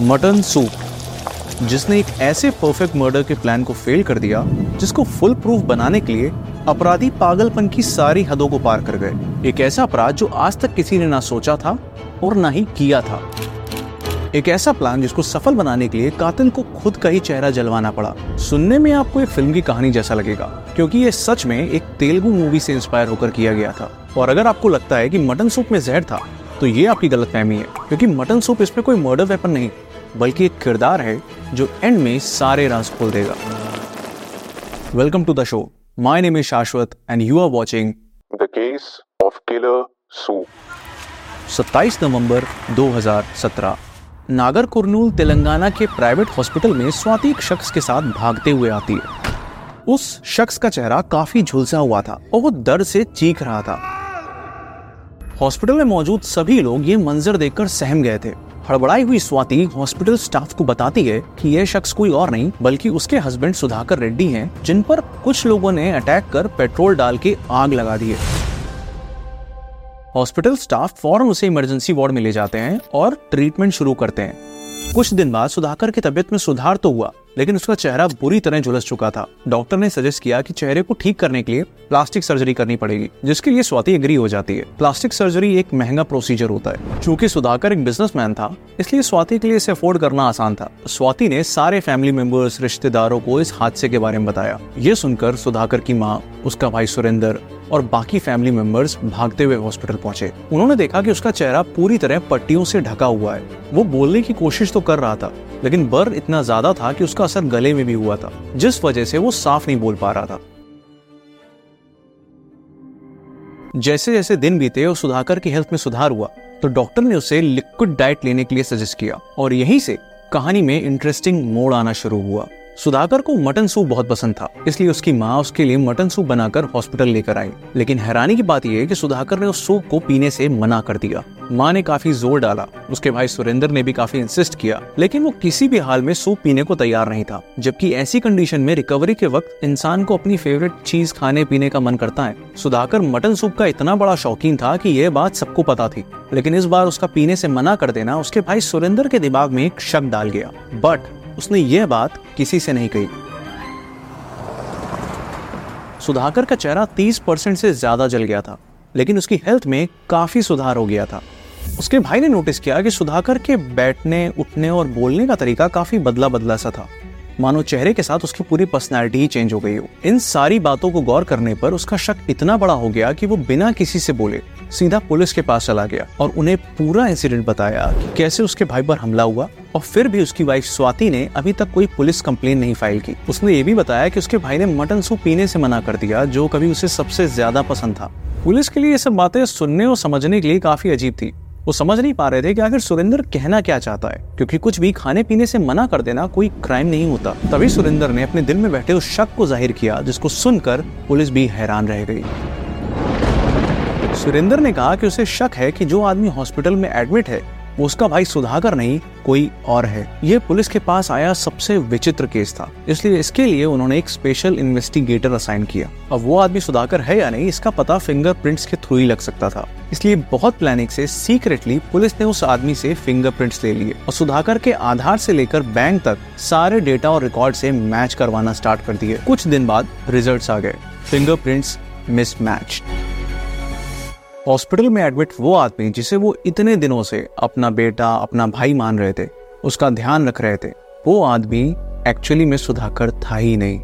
Mutton soup, जिसने एक ऐसे परफेक्ट मर्डर के प्लान को फेल कर दिया, जिसको फुल प्रूफ बनाने के लिए अपराधी पागलपन की सारी हदों को पार कर गए। एक ऐसा अपराध जो आज तक किसी ने ना सोचा था और ना ही किया था। एक ऐसा प्लान जिसको सफल बनाने के लिए कातिल को खुद का ही चेहरा जलवाना पड़ा। सुनने में आपको एक फ़िल्म की कहानी जैसा लगेगा, क्योंकि ये सच में एक तेलुगु मूवी से इंस्पायर होकर किया गया था। और अगर आपको लगता है कि मटन सूप में जहर था तो ये आपकी गलत फहमी है, क्योंकि मटन सूप इसमें कोई मर्डर वेपन नहीं। बल्कि एक किरदार है जो एंड में सारे राज खोल देगा। Welcome to the show my name is Shashwat and you are watching the case of killer soup 27 नवंबर 2017 नागर कुरनूल तेलंगाना के प्राइवेट हॉस्पिटल में स्वाति एक शख्स के साथ भागते हुए आती है। उस शख्स का चेहरा काफ़ी झुलसा हुआ था और वो दर्द से चीख रहा था। हॉस्पिटल में मौजूद सभी लोग ये मंजर देखकर सहम गए थे। हड़बड़ाई हुई स्वाति हॉस्पिटल स्टाफ को बताती है कि यह शख्स कोई और नहीं, बल्कि उसके हस्बैंड सुधाकर रेड्डी हैं, जिन पर कुछ लोगों ने अटैक कर पेट्रोल डाल के आग लगा दी है। हॉस्पिटल स्टाफ फ़ौरन उसे इमरजेंसी वार्ड में ले जाते हैं और ट्रीटमेंट शुरू करते हैं। कुछ दिन बाद सुधाकर की तबियत में सुधार तो हुआ लेकिन उसका चेहरा बुरी तरह झुलस चुका था। डॉक्टर ने सजेस्ट किया कि चेहरे को ठीक करने के लिए प्लास्टिक सर्जरी करनी पड़ेगी, जिसके लिए स्वाति एग्री हो जाती है। प्लास्टिक सर्जरी एक महँगा प्रोसीजर होता है। चूँकि सुधाकर एक बिजनेसमैन था, इसलिए स्वाति के लिए इसे अफोर्ड करना आसान था। स्वाति ने सारे फैमिली मेंबर्स रिश्तेदारों को इस हादसे के बारे में बताया। ये सुनकर सुधाकर की माँ, उसका भाई सुरेंद्र और बाकी फैमिली मेंबर्स भागते हुए हॉस्पिटल पहुँचे। उन्होंने देखा कि उसका चेहरा पूरी तरह पट्टियों से ढका हुआ है। वो बोलने की कोशिश तो कर रहा था, लेकिन बर इतना ज़्यादा था कि उसका असर गले में भी हुआ था, जिस वजह से वो साफ़ नहीं बोल पा रहा था। जैसे जैसे दिन बीते और सुधाकर की हेल्थ में सुधार हुआ तो डॉक्टर ने उसे लिक्विड डाइट लेने के लिए सजेस्ट किया और यहीं से कहानी में इंटरेस्टिंग मोड़ आना शुरू हुआ। सुधाकर को मटन सूप बहुत पसंद था, इसलिए उसकी माँ उसके लिए मटन सूप बनाकर हॉस्पिटल लेकर आई। लेकिन हैरानी की बात यह है कि सुधाकर ने उस सूप को पीने से मना कर दिया। माँ ने काफ़ी ज़ोर डाला, उसके भाई सुरेंद्र ने भी काफ़ी इंसिस्ट किया, लेकिन वो किसी भी हाल में सूप पीने को तैयार नहीं था, जबकि ऐसी कंडीशन में रिकवरी के वक्त इंसान को अपनी फेवरेट चीज़ खाने पीने का मन करता है। सुधाकर मटन सूप का इतना बड़ा शौकीन था कि यह बात सबको पता थी, लेकिन इस बार उसका पीने से मना कर देना उसके भाई सुरेंद्र के दिमाग में एक शक डाल गया। बट उसने यह बात किसी से नहीं कही। सुधाकर का चेहरा 30 परसेंट से ज़्यादा जल गया था, लेकिन उसकी हेल्थ में काफ़ी सुधार हो गया था। उसके भाई ने नोटिस किया कि सुधाकर के बैठने, उठने और बोलने का तरीका काफ़ी बदला बदला सा था। मानो चेहरे के साथ उसकी पूरी पर्सनैलिटी ही चेंज हो गई हो। इन सारी बातों को गौर करने पर उसका शक इतना बड़ा हो गया कि वो बिना किसी से बोले। सीधा पुलिस के पास चला गया और उन्हें पूरा इंसिडेंट बताया कि कैसे उसके भाई पर हमला हुआ और फिर भी उसकी वाइफ स्वाति ने अभी तक कोई पुलिस कंप्लेन नहीं फ़ाइल की। उसने ये भी बताया कि उसके भाई ने मटन सूप पीने से मना कर दिया, जो कभी उसे सबसे ज़्यादा पसंद था। पुलिस के लिए ये सब बातें सुनने और समझने के लिए काफ़ी अजीब थी। वो समझ नहीं पा रहे थे कि आखिर सुरेंद्र कहना क्या चाहता है, क्योंकि कुछ भी खाने पीने से मना कर देना कोई क्राइम नहीं होता। तभी सुरेंद्र ने अपने दिल में बैठे उस शक को ज़ाहिर किया, जिसको सुनकर पुलिस भी हैरान रह गई। सुरेंद्र ने कहा कि उसे शक है कि जो आदमी हॉस्पिटल में एडमिट है, वो उसका भाई सुधाकर नहीं, कोई और है। ये पुलिस के पास आया सबसे विचित्र केस था, इसलिए इसके लिए उन्होंने एक स्पेशल इन्वेस्टिगेटर असाइन किया। अब वो आदमी सुधाकर है या नहीं, इसका पता फिंगरप्रिंट्स के थ्रू ही लग सकता था। इसलिए बहुत प्लानिंग से सीक्रेटली पुलिस ने उस आदमी से फिंगरप्रिंट्स ले लिए और सुधाकर के आधार से लेकर बैंक तक सारे डेटा और रिकॉर्ड से मैच करवाना स्टार्ट कर दिए। कुछ दिन बाद रिज़ल्ट आ गए। फिंगरप्रिंट्स मिसमैच हॉस्पिटल में एडमिट वो आदमी जिसे वो इतने दिनों से अपना बेटा, अपना भाई मान रहे थे, उसका ध्यान रख रहे थे, वो आदमी एक्चुअली में सुधाकर था ही नहीं।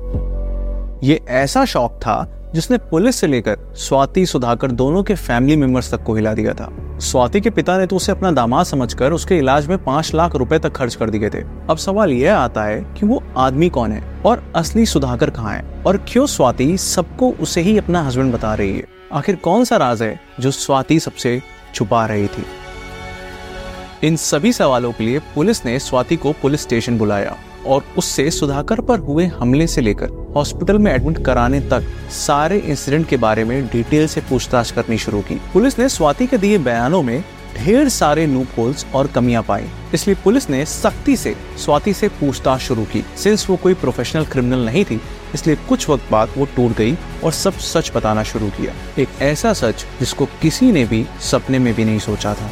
ये ऐसा शौक था जिसने पुलिस से लेकर स्वाति, सुधाकर दोनों के फैमिली मेंबर्स तक को हिला दिया था। स्वाति के पिता ने तो उसे अपना दामाद समझकर उसके इलाज में पाँच लाख रुपए तक खर्च कर दिए थे। अब सवाल यह आता है कि वो आदमी कौन है और असली सुधाकर कहाँ है? और क्यों स्वाति सबको उसे ही अपना हस्बैंड बता रही है? आखिर कौन सा राज है जो स्वाति सबसे छुपा रही थी? इन सभी सवालों के लिए पुलिस ने स्वाति को पुलिस स्टेशन बुलाया। और उससे सुधाकर पर हुए हमले से लेकर हॉस्पिटल में एडमिट कराने तक सारे इंसिडेंट के बारे में डिटेल से पूछताछ करनी शुरू की। पुलिस ने स्वाति के दिए बयानों में ढेर सारे लूप होल्स और कमियाँ पाई। इसलिए पुलिस ने सख्ती से स्वाति से पूछताछ शुरू की। सिंस वो कोई प्रोफेशनल क्रिमिनल नहीं थी, इसलिए कुछ वक्त बाद वो टूट गई और सब सच बताना शुरू किया। एक ऐसा सच जिसको किसी ने भी सपने में भी नहीं सोचा था।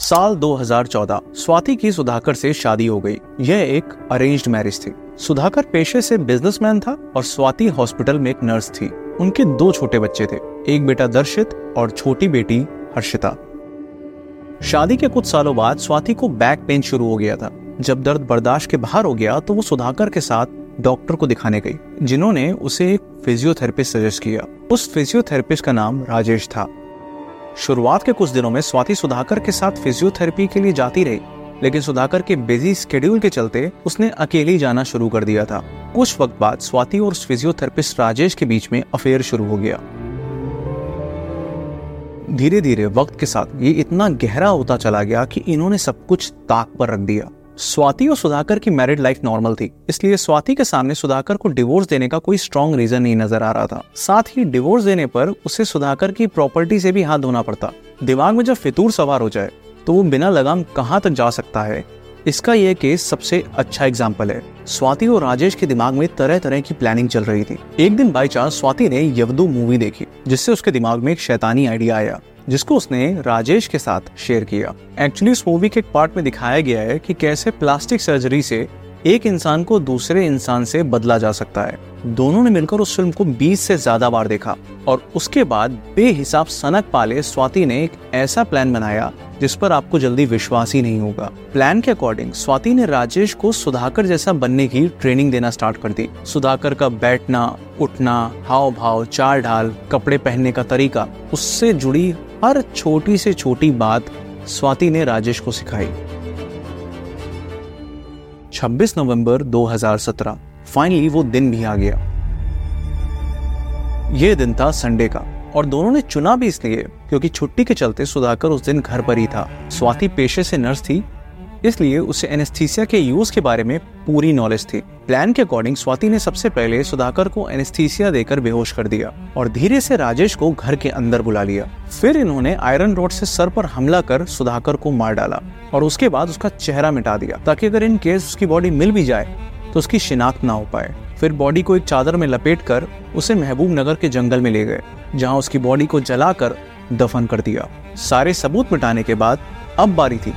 साल 2014 स्वाति की सुधाकर से शादी हो गई। यह एक अरेंज्ड मैरिज थी। सुधाकर पेशे से बिजनेसमैन था और स्वाति हॉस्पिटल में एक नर्स थी। उनके दो छोटे बच्चे थे, एक बेटा दर्शित और छोटी बेटी हर्षिता। शादी के कुछ सालों बाद स्वाति को बैक पेन शुरू हो गया था। जब दर्द बर्दाश्त के बाहर हो गया तो वो सुधाकर के साथ डॉक्टर को दिखाने गई, जिन्होंने उसे एक फिजियोथेरेपिस्ट सजेस्ट किया। उस फिजियोथेरेपिस्ट का नाम राजेश था। शुरुआत के कुछ दिनों में स्वाति सुधाकर के साथ फिजियोथेरेपी के लिए जाती रही, लेकिन सुधाकर के बिज़ी स्केड्यूल के चलते उसने अकेले जाना शुरू कर दिया था। कुछ वक्त बाद स्वाति और फिजियोथेरेपिस्ट राजेश के बीच में अफेयर शुरू हो गया। धीरे धीरे वक्त के साथ ये इतना गहरा होता चला गया कि इन्होंने सब कुछ ताक पर रख दिया। स्वाति और सुधाकर की मैरिड लाइफ नॉर्मल थी, इसलिए स्वाति के सामने सुधाकर को डिवोर्स देने का कोई स्ट्रॉन्ग रीजन नहीं नज़र आ रहा था। साथ ही डिवोर्स देने पर उसे सुधाकर की प्रॉपर्टी से भी हाथ धोना पड़ता। दिमाग में जब फितूर सवार हो जाए तो वो बिना लगाम कहाँ तक जा सकता है? इसका यह केस सबसे अच्छा एग्ज़ाम्पल है। स्वाति और राजेश के दिमाग में तरह तरह की प्लानिंग चल रही थी। एक दिन बाई चांस स्वाति ने यवदू मूवी देखी, जिससे उसके दिमाग में एक शैतानी आइडिया आया। जिसको उसने राजेश के साथ शेयर किया। एक्चुअली इस मूवी के एक पार्ट में दिखाया गया है कि कैसे प्लास्टिक सर्जरी से एक इंसान को दूसरे इंसान से बदला जा सकता है। दोनों ने मिलकर उस फ़िल्म को 20 से ज़्यादा बार देखा और उसके बाद बेहिसाब सनक पाले स्वाति ने एक ऐसा प्लान बनाया जिस पर आपको जल्दी विश्वास ही नहीं होगा। प्लान के अकॉर्डिंग स्वाति ने राजेश को सुधाकर जैसा बनने की ट्रेनिंग देना स्टार्ट कर दी। सुधाकर का बैठना, उठना हाव भाव चाल ढाल कपड़े पहनने का तरीका, उससे जुड़ी हर छोटी से छोटी बात स्वाति ने राजेश को सिखाई। 26 नवंबर 2017 फाइनली वो दिन भी आ गया। ये दिन था संडे का, और दोनों ने चुना भी इसलिए क्योंकि छुट्टी के चलते सुधाकर उस दिन घर पर ही था। स्वाति पेशे से नर्स थी इसलिए उसे एनेस्थीसिया के यूज़ के बारे में पूरी नॉलेज थी। प्लान के अकॉर्डिंग स्वाति ने सबसे पहले सुधाकर को एनेस्थीसिया देकर बेहोश कर दिया और धीरे से राजेश को घर के अंदर बुला लिया। फिर इन्होंने आयरन रोड से सर पर हमला कर सुधाकर को मार डाला और उसके बाद उसका चेहरा मिटा दिया ताकि अगर इन केस उसकी बॉडी मिल भी जाए तो उसकी शिनाख्त ना हो पाए। फिर बॉडी को एक चादर में लपेट कर उसे महबूब नगर के जंगल में ले गए, जहाँ उसकी बॉडी को जलाकर दफन कर दिया। सारे सबूत मिटाने के बाद अब बारी थी।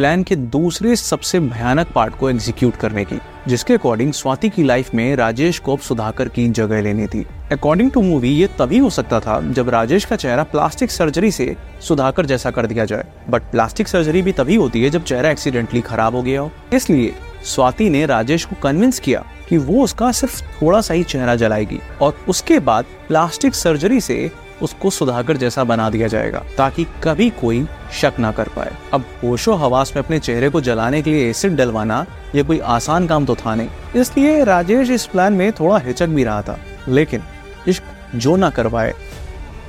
प्लान के दूसरे सबसे भयानक पार्ट को एग्जीक्यूट करने की, जिसके अकॉर्डिंग स्वाति की लाइफ में राजेश को अब सुधाकर की जगह लेनी थी। अकॉर्डिंग टू मूवी ये तभी हो सकता था जब राजेश का चेहरा प्लास्टिक सर्जरी से सुधाकर जैसा कर दिया जाए। बट प्लास्टिक सर्जरी भी तभी होती है जब चेहरा एक्सीडेंटली खराब हो गया हो। इसलिए स्वाति ने राजेश को कन्विंस किया कि वो उसका सिर्फ़ थोड़ा सा ही चेहरा जलाएगी और उसके बाद प्लास्टिक सर्जरी से उसको सुधाकर जैसा बना दिया जाएगा, ताकि कभी कोई शक ना कर पाए। अब होशो हवास में अपने चेहरे को जलाने के लिए एसिड डलवाना, ये कोई आसान काम तो था नहीं। इसलिए राजेश इस प्लान में थोड़ा हिचक भी रहा था। लेकिन इश्क जो ना करवाए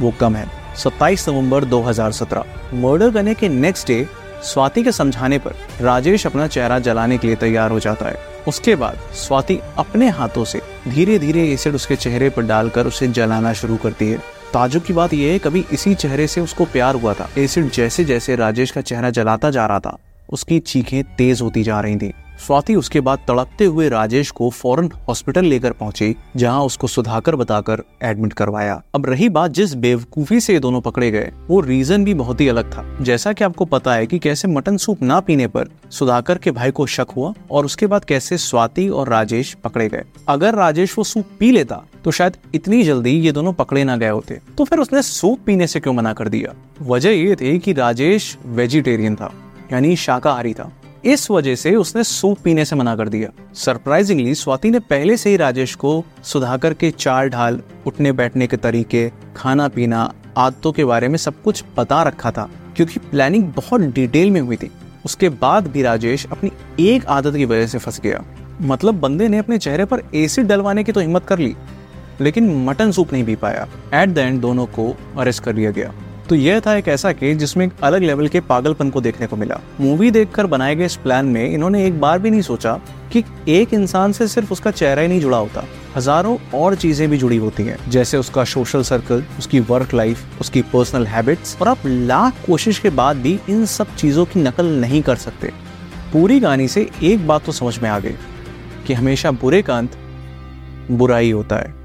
वो कम है। 27 नवंबर 2017 मर्डर करने के नेक्स्ट डे स्वाति के समझाने पर राजेश अपना चेहरा जलाने के लिए तैयार हो जाता है। उसके बाद स्वाति अपने हाथों से धीरे धीरे एसिड उसके चेहरे पर डालकर उसे जलाना शुरू करती है। ताजुब की बात यह है, कभी इसी चेहरे से उसको प्यार हुआ था। एसिड जैसे जैसे राजेश का चेहरा जलाता जा रहा था, उसकी चीखें तेज होती जा रही थी। स्वाति उसके बाद तड़पते हुए राजेश को फ़ौरन हॉस्पिटल लेकर पहुँची, जहाँ उसको सुधाकर बताकर एडमिट करवाया। अब रही बात जिस बेवकूफ़ी से ये दोनों पकड़े गए, वो रीजन भी बहुत ही अलग था। जैसा कि आपको पता है कि कैसे मटन सूप ना पीने पर सुधाकर के भाई को शक हुआ और उसके बाद कैसे स्वाति और राजेश पकड़े गए। अगर राजेश वो सूप पी लेता तो शायद इतनी जल्दी ये दोनों पकड़े ना गए होते। तो फिर उसने सूप पीने से क्यों मना कर दिया? वजह ये थी कि राजेश वेजिटेरियन था, यानी शाकाहारी था। इस वजह से उसने सूप पीने से मना कर दिया। सरप्राइजिंगली स्वाति ने पहले से ही राजेश को सुधाकर के चार ढाल उठने बैठने के तरीके खाना पीना आदतों के बारे में सब कुछ बता रखा था, क्योंकि प्लानिंग बहुत डिटेल में हुई थी। उसके बाद भी राजेश अपनी एक आदत की वजह से फंस गया। मतलब बंदे ने अपने चेहरे पर एसिड डलवाने की तो हिम्मत कर ली, लेकिन मटन सूप नहीं पी पाया। एट द एंड दोनों को अरेस्ट कर लिया गया। तो यह था एक ऐसा केस जिसमें एक अलग लेवल के पागलपन को देखने को मिला। मूवी देखकर बनाए गए इस प्लान में इन्होंने एक बार भी नहीं सोचा कि एक इंसान से सिर्फ़ उसका चेहरा ही नहीं जुड़ा होता, हज़ारों और चीज़ें भी जुड़ी होती हैं, जैसे उसका सोशल सर्कल उसकी वर्क लाइफ उसकी पर्सनल हैबिट्स और आप लाख कोशिश के बाद भी इन सब चीज़ों की नकल नहीं कर सकते। पूरी कहानी से एक बात तो समझ में आ गई कि हमेशा बुरे का अंत बुरा होता है।